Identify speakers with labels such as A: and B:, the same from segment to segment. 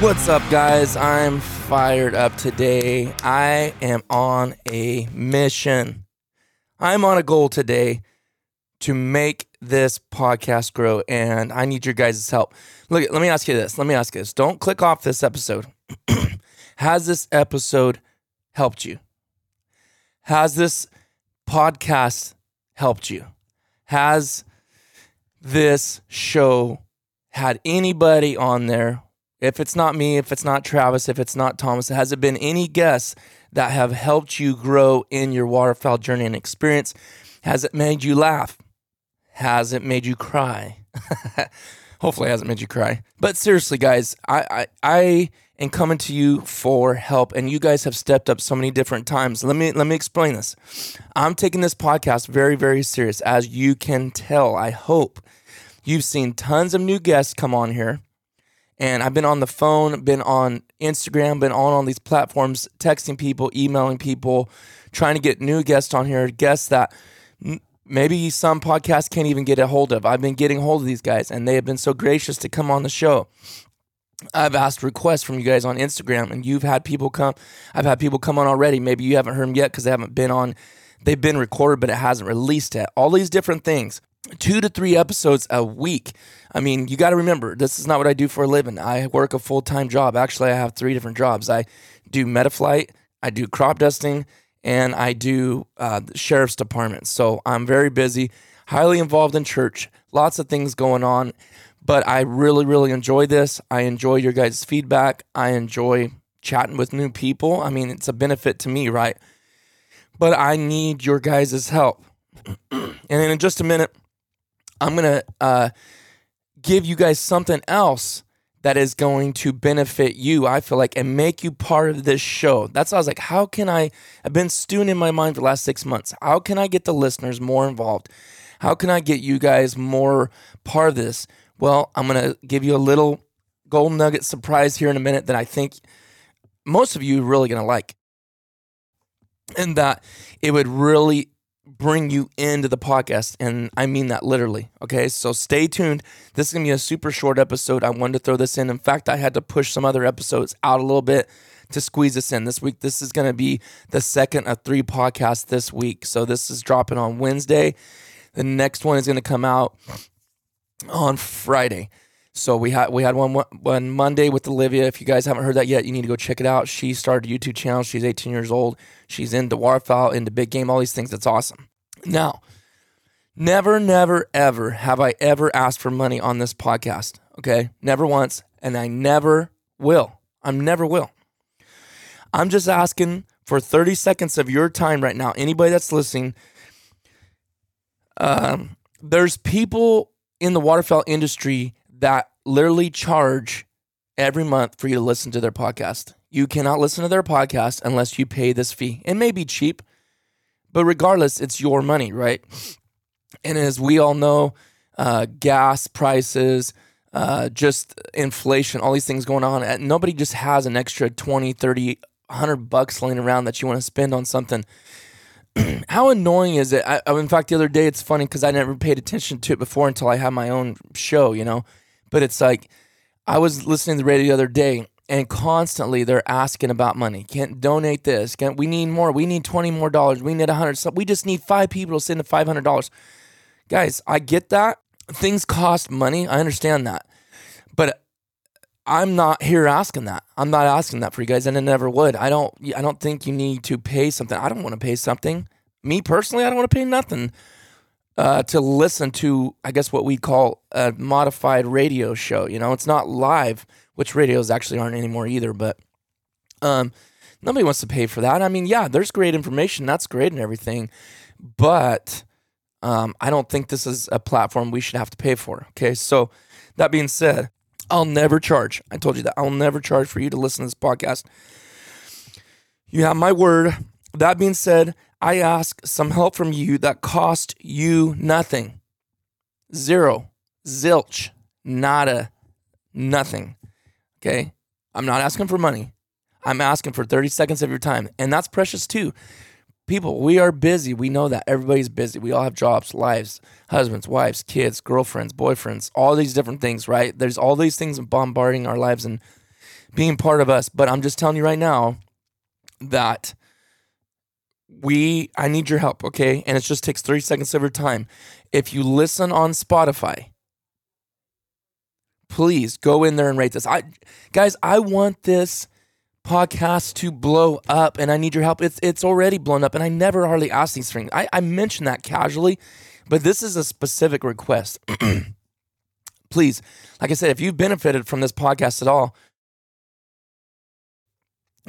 A: What's up, guys? I'm fired up today. I am on a mission. I'm on a goal today to make this podcast grow, and I need your guys' help. Look, let me ask you this. Let me ask you this. Don't click off this episode. Has this episode helped you? Has this podcast helped you? Has this show had anybody on there if it's not me, if it's not Travis, if it's not Thomas, has it been any guests that have helped you grow in your waterfowl journey and experience? Has it made you laugh? Has it made you cry? Hopefully, it hasn't made you cry. But seriously, guys, I, I I am coming to you for help, and you guys have stepped up so many different times. Let me let me explain this. I'm taking this podcast very very serious, as you can tell. I hope you've seen tons of new guests come on here and I've been on the phone, been on Instagram, been on all these platforms, texting people, emailing people, trying to get new guests on here, guests that maybe some podcasts can't even get a hold of. I've been getting hold of these guys, and they have been so gracious to come on the show. I've asked requests from you guys on Instagram, and you've had people come. I've had people come on already. Maybe you haven't heard them yet because they haven't been on. They've been recorded, but it hasn't released yet. All these different things two to three episodes a week. I mean, you got to remember, this is not what I do for a living. I work a full time job. Actually, I have three different jobs. I do Metaflight, I do crop dusting, and I do uh, the sheriff's department. So I'm very busy, highly involved in church, lots of things going on. But I really, really enjoy this. I enjoy your guys' feedback. I enjoy chatting with new people. I mean, it's a benefit to me, right? But I need your guys' help. and in just a minute, I'm gonna uh, give you guys something else that is going to benefit you. I feel like and make you part of this show. That's I was like, how can I? I've been stewing in my mind for the last six months. How can I get the listeners more involved? How can I get you guys more part of this? Well, I'm gonna give you a little gold nugget surprise here in a minute that I think most of you are really gonna like, and that it would really bring you into the podcast. And I mean that literally. Okay. So stay tuned. This is going to be a super short episode. I wanted to throw this in. In fact, I had to push some other episodes out a little bit to squeeze this in this week. This is going to be the second of three podcasts this week. So this is dropping on Wednesday. The next one is going to come out on Friday. So we had we had one one Monday with Olivia. If you guys haven't heard that yet, you need to go check it out. She started a YouTube channel. She's 18 years old. She's into waterfowl, into big game, all these things. That's awesome. Now, never, never, ever have I ever asked for money on this podcast. Okay. Never once. And I never will. I'm never will. I'm just asking for 30 seconds of your time right now. Anybody that's listening, um, there's people in the waterfowl industry that literally charge every month for you to listen to their podcast. You cannot listen to their podcast unless you pay this fee. It may be cheap, but regardless, it's your money, right? And as we all know, uh, gas prices, uh, just inflation, all these things going on. Nobody just has an extra 20, 30, 100 bucks laying around that you want to spend on something. How annoying is it? I, in fact, the other day, it's funny because I never paid attention to it before until I had my own show, you know? But it's like, I was listening to the radio the other day and constantly they're asking about money. Can't donate this. Can't, we need more. We need 20 more dollars. We need 100. So we just need five people to send the $500. Guys, I get that things cost money. I understand that. But I'm not here asking that. I'm not asking that for you guys and I never would. I don't I don't think you need to pay something. I don't want to pay something. Me personally, I don't want to pay nothing uh, to listen to I guess what we call a modified radio show, you know. It's not live, which radios actually aren't anymore either, but um nobody wants to pay for that. I mean, yeah, there's great information. That's great and everything. But um, I don't think this is a platform we should have to pay for. Okay. So, that being said, I'll never charge. I told you that I'll never charge for you to listen to this podcast. You have my word. That being said, I ask some help from you that cost you nothing. Zero, zilch, nada, nothing. Okay. I'm not asking for money. I'm asking for 30 seconds of your time. And that's precious too people, we are busy. We know that everybody's busy. We all have jobs, lives, husbands, wives, kids, girlfriends, boyfriends, all these different things, right? There's all these things bombarding our lives and being part of us. But I'm just telling you right now that we, I need your help, okay? And it just takes 30 seconds of your time. If you listen on Spotify, please go in there and rate this. I, guys, I want this podcast to blow up and I need your help. It's it's already blown up and I never hardly ask these things. I, I mentioned that casually, but this is a specific request. Please, like I said, if you've benefited from this podcast at all,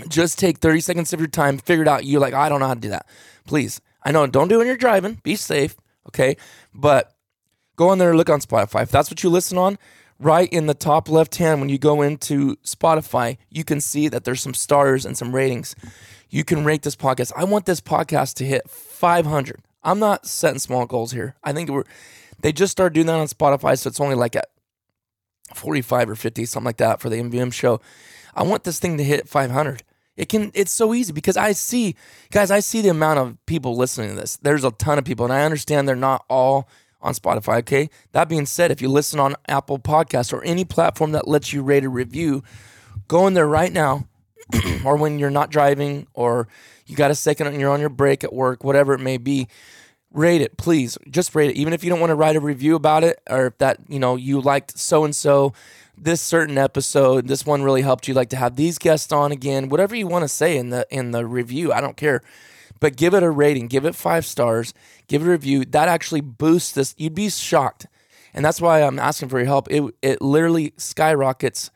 A: just take 30 seconds of your time, figure it out. You're like, I don't know how to do that. Please. I know, don't do it when you're driving. Be safe. Okay. But go on there look on Spotify. If that's what you listen on, right in the top left hand when you go into Spotify, you can see that there's some stars and some ratings. You can rate this podcast. I want this podcast to hit 500. I'm not setting small goals here. I think we're they just started doing that on Spotify, so it's only like at 45 or 50, something like that for the MVM show. I want this thing to hit 500. It can. It's so easy because I see, guys. I see the amount of people listening to this. There's a ton of people, and I understand they're not all on Spotify. Okay. That being said, if you listen on Apple Podcasts or any platform that lets you rate a review, go in there right now, or when you're not driving, or you got a second and you're on your break at work, whatever it may be. Rate it, please. Just rate it. Even if you don't want to write a review about it, or if that you know you liked so and so, this certain episode, this one really helped you. Like to have these guests on again, whatever you want to say in the in the review. I don't care but give it a rating, give it five stars, give it a review. That actually boosts this. You'd be shocked. And that's why I'm asking for your help. It, it literally skyrockets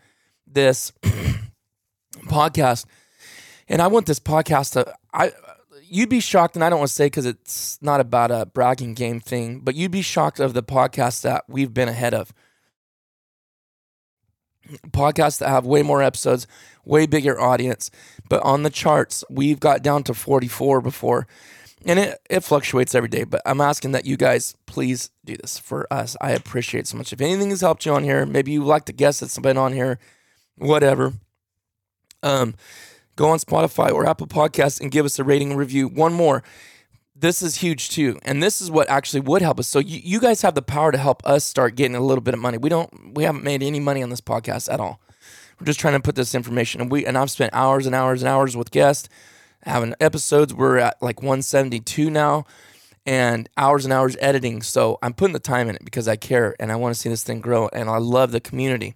A: this podcast. And I want this podcast to, I, you'd be shocked, and I don't want to say because it's not about a bragging game thing, but you'd be shocked of the podcast that we've been ahead of. Podcasts that have way more episodes, way bigger audience. But on the charts, we've got down to 44 before. And it, it fluctuates every day. But I'm asking that you guys please do this for us. I appreciate so much. If anything has helped you on here, maybe you like the guess that's been on here, whatever. Um, go on Spotify or Apple Podcasts and give us a rating and review. One more this is huge too and this is what actually would help us. So you, you guys have the power to help us start getting a little bit of money. We don't we haven't made any money on this podcast at all. We're just trying to put this information and we and i've spent hours and hours and hours with guests having episodes. We're at like 172 now and hours and hours editing. So i'm putting the time in it because i care and i want to see this thing grow and i love the community.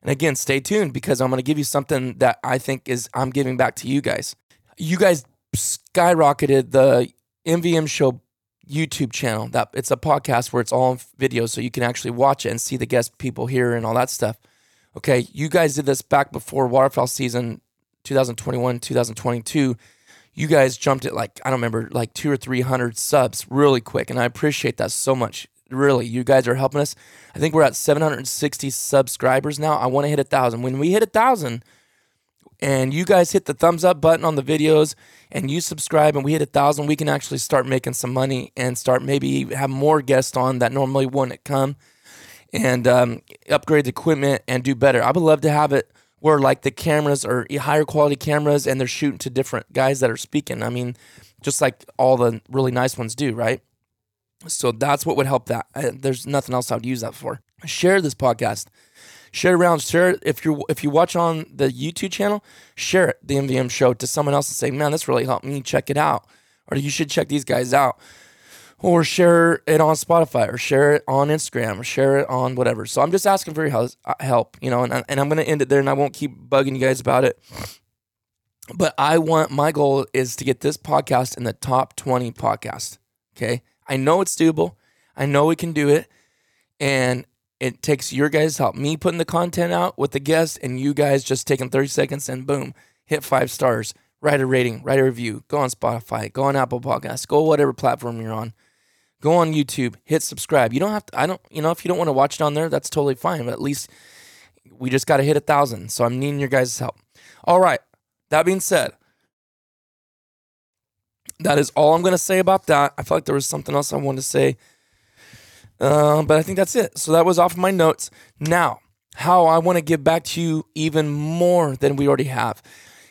A: And again stay tuned because i'm going to give you something that i think is i'm giving back to you guys. You guys skyrocketed the MVM show YouTube channel. That it's a podcast where it's all video, so you can actually watch it and see the guest people here and all that stuff. Okay, you guys did this back before waterfowl season 2021, 2022. You guys jumped it like I don't remember, like two or three hundred subs really quick, and I appreciate that so much. Really, you guys are helping us. I think we're at 760 subscribers now. I want to hit a thousand. When we hit a thousand, and you guys hit the thumbs up button on the videos and you subscribe and we hit a thousand, we can actually start making some money and start maybe have more guests on that normally wouldn't come and um, upgrade the equipment and do better. I would love to have it where like the cameras are higher quality cameras and they're shooting to different guys that are speaking. I mean, just like all the really nice ones do, right? So that's what would help that. There's nothing else I would use that for. Share this podcast share it around. Share it if you if you watch on the YouTube channel, share it the MVM show to someone else and say, "Man, this really helped me. Check it out," or you should check these guys out. Or share it on Spotify, or share it on Instagram, or share it on whatever. So I'm just asking for your help, you know, and, and I'm gonna end it there, and I won't keep bugging you guys about it. But I want my goal is to get this podcast in the top 20 podcast. Okay, I know it's doable. I know we can do it, and it takes your guys' help, me putting the content out with the guests, and you guys just taking 30 seconds and boom, hit five stars, write a rating, write a review, go on Spotify, go on Apple Podcasts, go whatever platform you're on, go on YouTube, hit subscribe. You don't have to, I don't, you know, if you don't want to watch it on there, that's totally fine, but at least we just got to hit a thousand. So I'm needing your guys' help. All right. That being said, that is all I'm going to say about that. I felt like there was something else I wanted to say uh, but I think that's it. So that was off of my notes. Now, how I want to give back to you even more than we already have.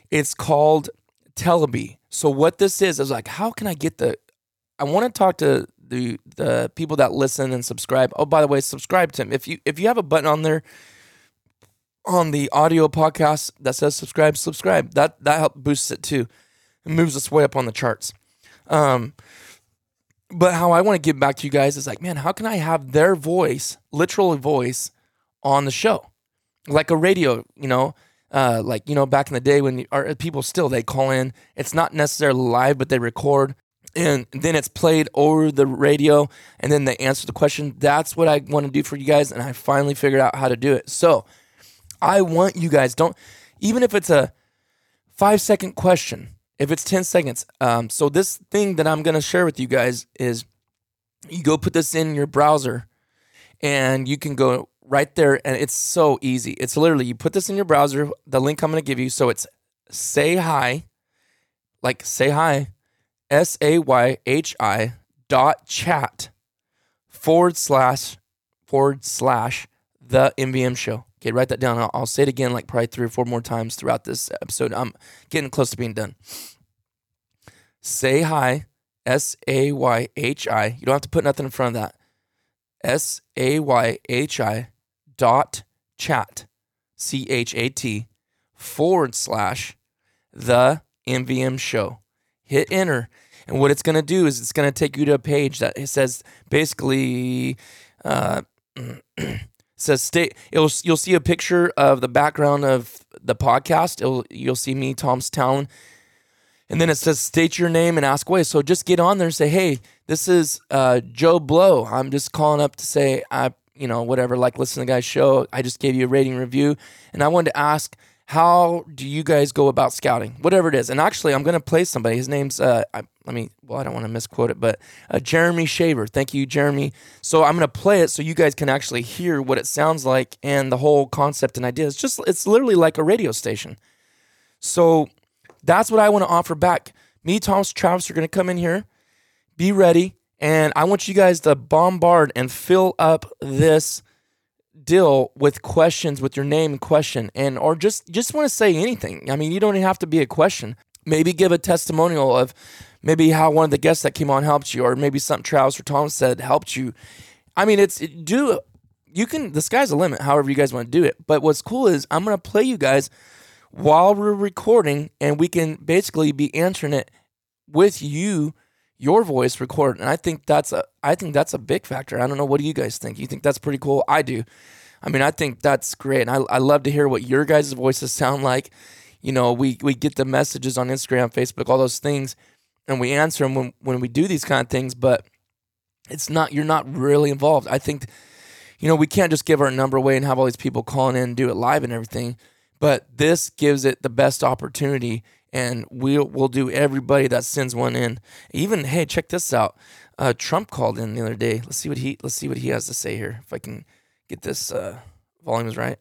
A: It's called Teleby. So what this is is like, how can I get the? I want to talk to the the people that listen and subscribe. Oh, by the way, subscribe to him. If you if you have a button on there on the audio podcast that says subscribe, subscribe. That that helps boosts it too. It moves us way up on the charts. Um, but how I want to give back to you guys is like, man, how can I have their voice, literal voice, on the show, like a radio, you know, uh, like you know, back in the day when our people still they call in. It's not necessarily live, but they record, and then it's played over the radio, and then they answer the question. That's what I want to do for you guys, and I finally figured out how to do it. So, I want you guys don't, even if it's a five second question if it's 10 seconds. Um, so this thing that I'm going to share with you guys is you go put this in your browser and you can go right there and it's so easy. It's literally you put this in your browser, the link I'm going to give you. So it's say hi, like say hi, S A Y H I dot chat forward slash forward slash the MVM show. Okay, write that down. I'll, I'll, say it again, like probably three or four more times throughout this episode. I'm getting close to being done. Say hi, S A Y H I. You don't have to put nothing in front of that. S A Y H I dot chat, C H A T, forward slash the MVM show. Hit enter. And what it's going to do is it's going to take you to a page that says basically, uh, says state it'll you'll see a picture of the background of the podcast. It'll you'll see me Tom's Town and then it says state your name and ask away. So just get on there and say hey this is uh, Joe Blow. I'm just calling up to say I you know whatever like listen to the guy's show. I just gave you a rating review. And I wanted to ask how do you guys go about scouting? Whatever it is. And actually i'm going to play somebody. His name's uh I, let me well i don't want to misquote it but uh, jeremy shaver. Thank you jeremy. So i'm going to play it so you guys can actually hear what it sounds like and the whole concept and idea. It's just it's literally like a radio station. So that's what i want to offer back. Me thomas travis are going to come in here. Be ready. And i want you guys to bombard and fill up this deal with questions with your name question and or just just want to say anything. I mean, you don't even have to be a question. Maybe give a testimonial of maybe how one of the guests that came on helped you or maybe something Travis or Tom said helped you. I mean, it's it, do you can the sky's the limit however you guys want to do it. But what's cool is I'm going to play you guys while we're recording and we can basically be answering it with you your voice recorded. And I think that's a I think that's a big factor. I don't know what do you guys think? You think that's pretty cool? I do. I mean, I think that's great. And I, I love to hear what your guys' voices sound like. You know, we, we get the messages on Instagram, Facebook, all those things, and we answer them when, when we do these kind of things. But it's not you're not really involved. I think you know, we can't just give our number away and have all these people calling in and do it live and everything. But this gives it the best opportunity and we'll we'll do everybody that sends one in. Even hey, check this out. Uh, Trump called in the other day. Let's see what he let's see what he has to say here. If I can get this uh, volumes right.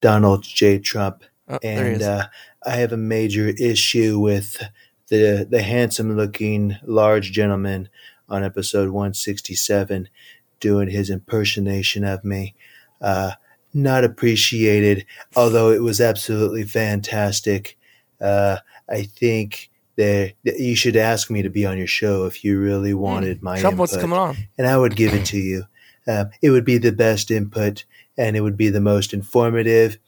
B: Donald J. Trump,
A: Oh,
B: and uh, I have a major issue with the the handsome looking large gentleman on episode 167 doing his impersonation of me. Uh, not appreciated, although it was absolutely fantastic. Uh, I think that you should ask me to be on your show if you really wanted my
A: Hmm. Wants to
B: input
A: come on.
B: and I would give it to you. Um, it would be the best input, and it would be the most informative.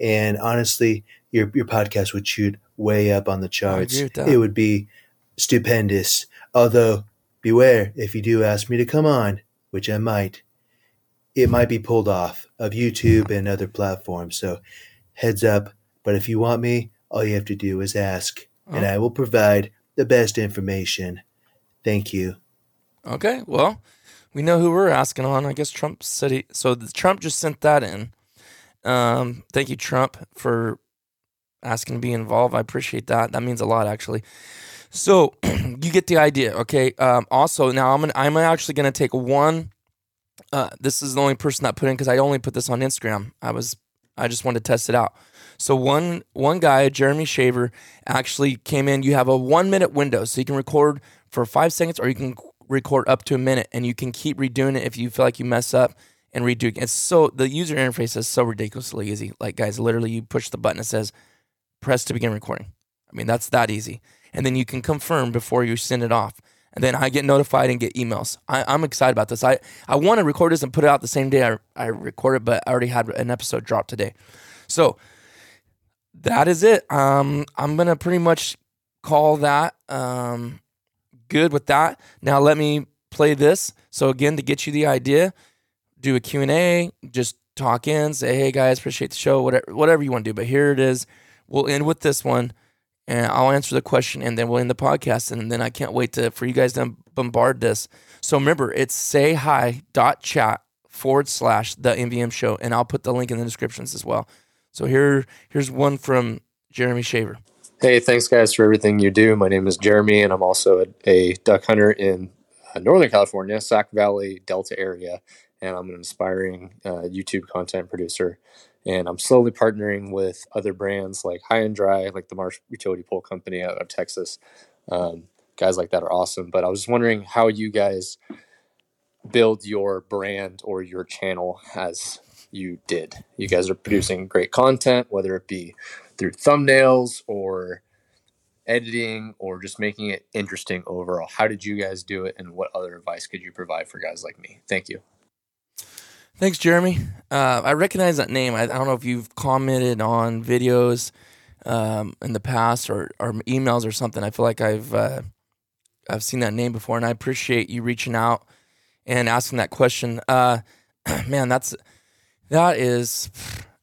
B: And honestly, your your podcast would shoot way up on the charts.
A: agree with that.
B: It would be stupendous. Although, beware if you do ask me to come on, which I might, it might be pulled off of YouTube and other platforms. So, heads up. But if you want me, all you have to do is ask, and
A: Oh.
B: I will provide the best information. Thank you.
A: Okay, well, we know who we're asking on. I guess Trump said he. So the, Trump just sent that in. Um, thank you, Trump, for asking to be involved. I appreciate that. That means a lot, actually. So you get the idea, okay? Um, also, now I'm gonna, I'm actually gonna take one. Uh, this is the only person that put in because I only put this on Instagram. I was I just wanted to test it out. So one one guy, Jeremy Shaver, actually came in. You have a one minute window, so you can record for five seconds, or you can record up to a minute, and you can keep redoing it if you feel like you mess up and redo. it. It's so the user interface is so ridiculously easy. Like guys, literally, you push the button that says press to begin recording. I mean, that's that easy, and then you can confirm before you send it off. And then I get notified and get emails. I, I'm excited about this. I, I want to record this and put it out the same day I, I record it, but I already had an episode drop today. So that is it. Um, I'm gonna pretty much call that um, good with that. Now let me play this. So again, to get you the idea, do a Q and A, just talk in, say, "Hey guys, appreciate the show," whatever, whatever you want to do. But here it is. We'll end with this one, and I'll answer the question, and then we'll end the podcast, and then I can't wait to for you guys to bombard this. So remember, it's say hi dot chat forward slash the MVM show, and I'll put the link in the descriptions as well. So here, here's one from Jeremy Shaver.
C: Hey, thanks guys for everything you do. My name is Jeremy, and I'm also a, a duck hunter in uh, Northern California, Sac Valley, Delta area, and I'm an aspiring uh, YouTube content producer. And I'm slowly partnering with other brands like High and Dry, like the Marsh Utility Pole Company out of Texas. Um, guys like that are awesome. But I was wondering how you guys build your brand or your channel as you did. You guys are producing great content, whether it be through thumbnails or editing or just making it interesting overall. How did you guys do it, and what other advice could you provide for guys like me? Thank you.
A: Thanks, Jeremy. Uh, I recognize that name. I, I don't know if you've commented on videos um, in the past or, or emails or something. I feel like I've uh, I've seen that name before, and I appreciate you reaching out and asking that question. Uh, man, that's that is,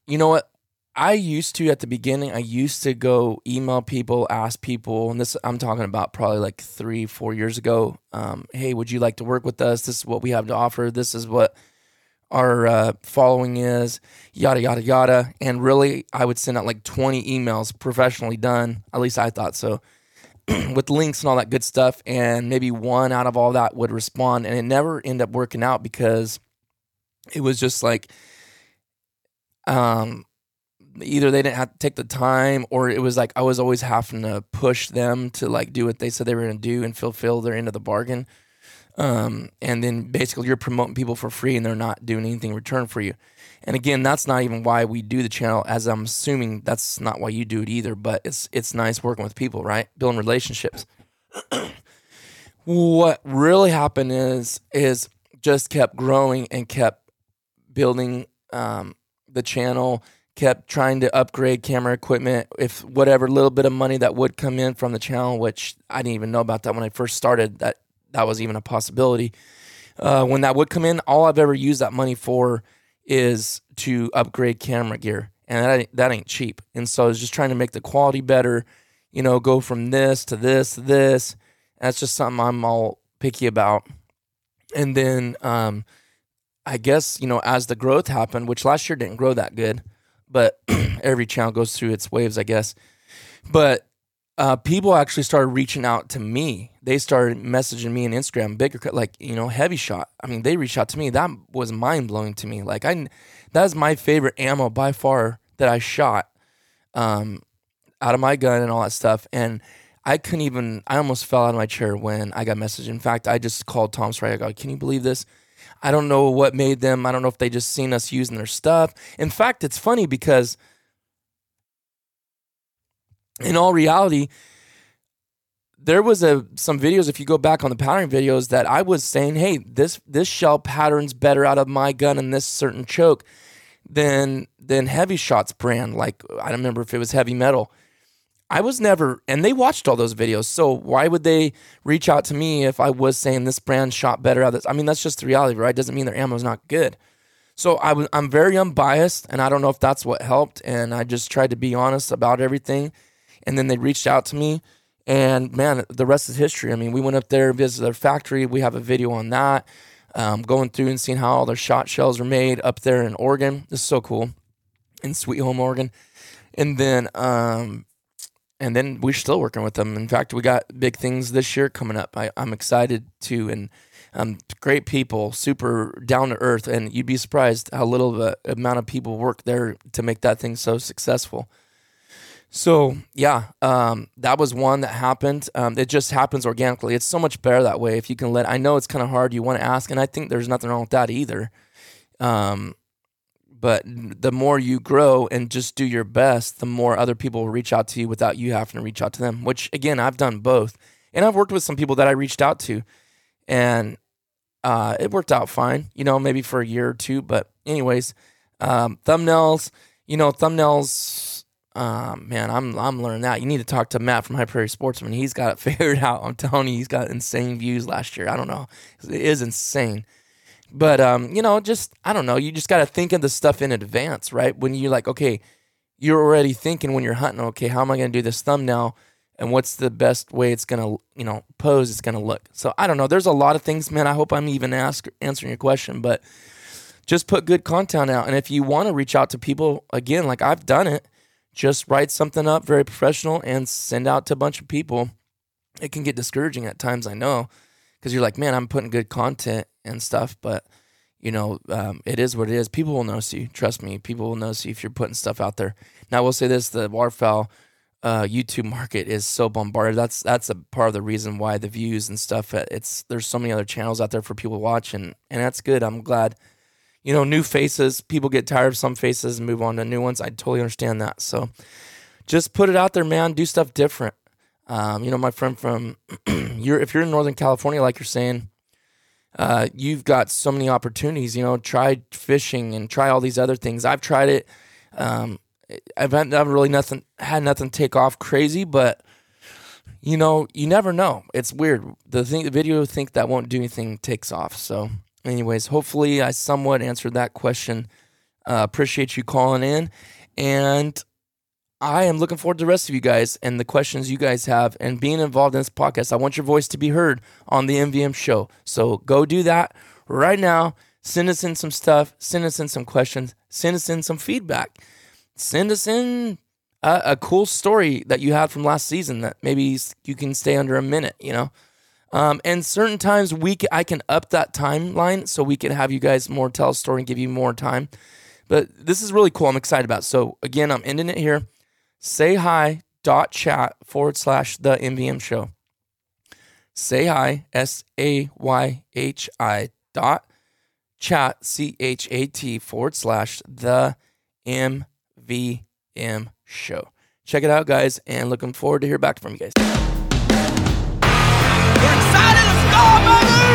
A: you know what? I used to at the beginning. I used to go email people, ask people, and this I'm talking about probably like three, four years ago. Um, hey, would you like to work with us? This is what we have to offer. This is what our uh, following is, yada yada yada. And really, I would send out like 20 emails, professionally done. At least I thought so, with links and all that good stuff. And maybe one out of all that would respond, and it never ended up working out because it was just like, um, either they didn't have to take the time, or it was like I was always having to push them to like do what they said they were going to do and fulfill their end of the bargain. Um, and then basically you're promoting people for free and they're not doing anything in return for you. And again, that's not even why we do the channel, as I'm assuming that's not why you do it either. But it's it's nice working with people, right? Building relationships. what really happened is is just kept growing and kept building um, the channel, kept trying to upgrade camera equipment. If whatever little bit of money that would come in from the channel, which I didn't even know about that when I first started, that that was even a possibility. Uh, when that would come in, all I've ever used that money for is to upgrade camera gear, and that ain't, that ain't cheap. And so I was just trying to make the quality better, you know, go from this to this to this, That's just something I'm all picky about. And then um, I guess, you know, as the growth happened, which last year didn't grow that good, but every channel goes through its waves, I guess. But uh, people actually started reaching out to me. They started messaging me on Instagram, bigger, like, you know, HEVI-Shot. I mean, they reached out to me. That was mind blowing to me. Like, I, that is my favorite ammo by far that I shot um, out of my gun and all that stuff. And I couldn't even, I almost fell out of my chair when I got messaged. In fact, I just called Tom Strike. I go, can you believe this? I don't know what made them. I don't know if they just seen us using their stuff. In fact, it's funny because in all reality, there was a some videos if you go back on the patterning videos that I was saying, hey, this this shell patterns better out of my gun and this certain choke than than HEVI-Shot's brand. Like I don't remember if it was HEVI-Metal. I was never, and they watched all those videos. So why would they reach out to me if I was saying this brand shot better out of this? I mean, that's just the reality, right? Doesn't mean their ammo is not good. So I was, I'm very unbiased, and I don't know if that's what helped. And I just tried to be honest about everything. And then they reached out to me, and man, the rest is history. I mean, we went up there, visited their factory. We have a video on that, um, going through and seeing how all their shot shells are made up there in Oregon. This is so cool, in Sweet Home, Oregon. And then, um, and then we're still working with them. In fact, we got big things this year coming up. I, I'm excited to, and um, great people, super down to earth, and you'd be surprised how little of a amount of people work there to make that thing so successful. So yeah, um, that was one that happened. Um, it just happens organically. It's so much better that way if you can let. I know it's kind of hard. You want to ask, and I think there's nothing wrong with that either. Um, but the more you grow and just do your best, the more other people will reach out to you without you having to reach out to them. Which again, I've done both, and I've worked with some people that I reached out to, and uh, it worked out fine. You know, maybe for a year or two, but anyways, um, thumbnails. You know, thumbnails um, man, I'm I'm learning that. You need to talk to Matt from High Prairie Sportsman. He's got it figured out. I'm telling you, he's got insane views last year. I don't know, it is insane. But um, you know, just I don't know. You just got to think of the stuff in advance, right? When you're like, okay, you're already thinking when you're hunting. Okay, how am I going to do this thumbnail? And what's the best way it's gonna, you know, pose? It's gonna look. So I don't know. There's a lot of things, man. I hope I'm even ask, answering your question, but just put good content out. And if you want to reach out to people, again, like I've done it just write something up very professional and send out to a bunch of people. It can get discouraging at times, I know, because you're like, man, I'm putting good content and stuff, but you know, um, it is what it is. People will notice you. Trust me, people will notice you if you're putting stuff out there. Now, I will say this: the waterfowl uh, YouTube market is so bombarded. That's that's a part of the reason why the views and stuff. Uh, it's there's so many other channels out there for people to watch, and and that's good. I'm glad you know, new faces. People get tired of some faces and move on to new ones. I totally understand that. So just put it out there, man. Do stuff different. Um, you know, my friend from you're if you're in Northern California, like you're saying, uh, you've got so many opportunities. You know, try fishing and try all these other things. I've tried it. Um, I've I've really nothing had nothing take off crazy, but you know, you never know. It's weird. The thing, the video think that won't do anything takes off. So anyways, hopefully I somewhat answered that question. Uh, appreciate you calling in. And I am looking forward to the rest of you guys and the questions you guys have and being involved in this podcast. I want your voice to be heard on the MVM show. So go do that right now. Send us in some stuff. Send us in some questions. Send us in some feedback. Send us in a, a cool story that you had from last season that maybe you can stay under a minute, you know? Um, and certain times we I can up that timeline so we can have you guys more tell a story and give you more time. But this is really cool. I'm excited about. It. So again, I'm ending it here. Say hi dot chat forward slash the MVM show. Say hi S A Y H I dot chat C H A T forward slash the MVM show. Check it out, guys, and looking forward to hear back from you guys.
D: We're excited. Let's baby!